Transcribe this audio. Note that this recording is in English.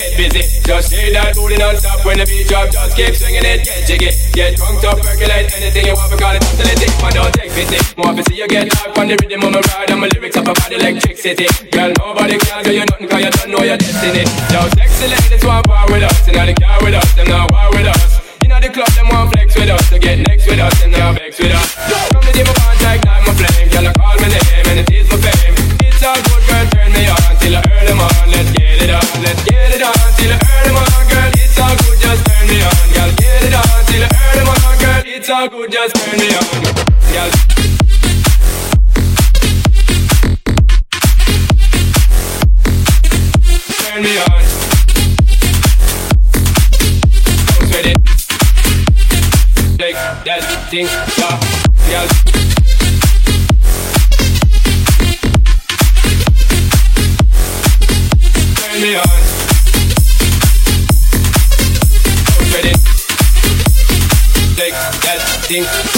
get busy. Just say that booty non-stop when the beat drop. Just keep swinging it, get jiggy. Get drunk, up, percolate anything you want. We call it hostility. Man, don't take pity. More to see you get live on the rhythm of my ride. And my lyrics up about electricity. Girl, nobody can do you nothing cause you don't know your destiny. Yo, sexy ladies want war with us. And the car with us, them now war with us. You know the club, them want flex with us. to get next with us, and now vex with us. Come to good, just turn me on. Turn me on. Don't it. That thing, stop. meeting.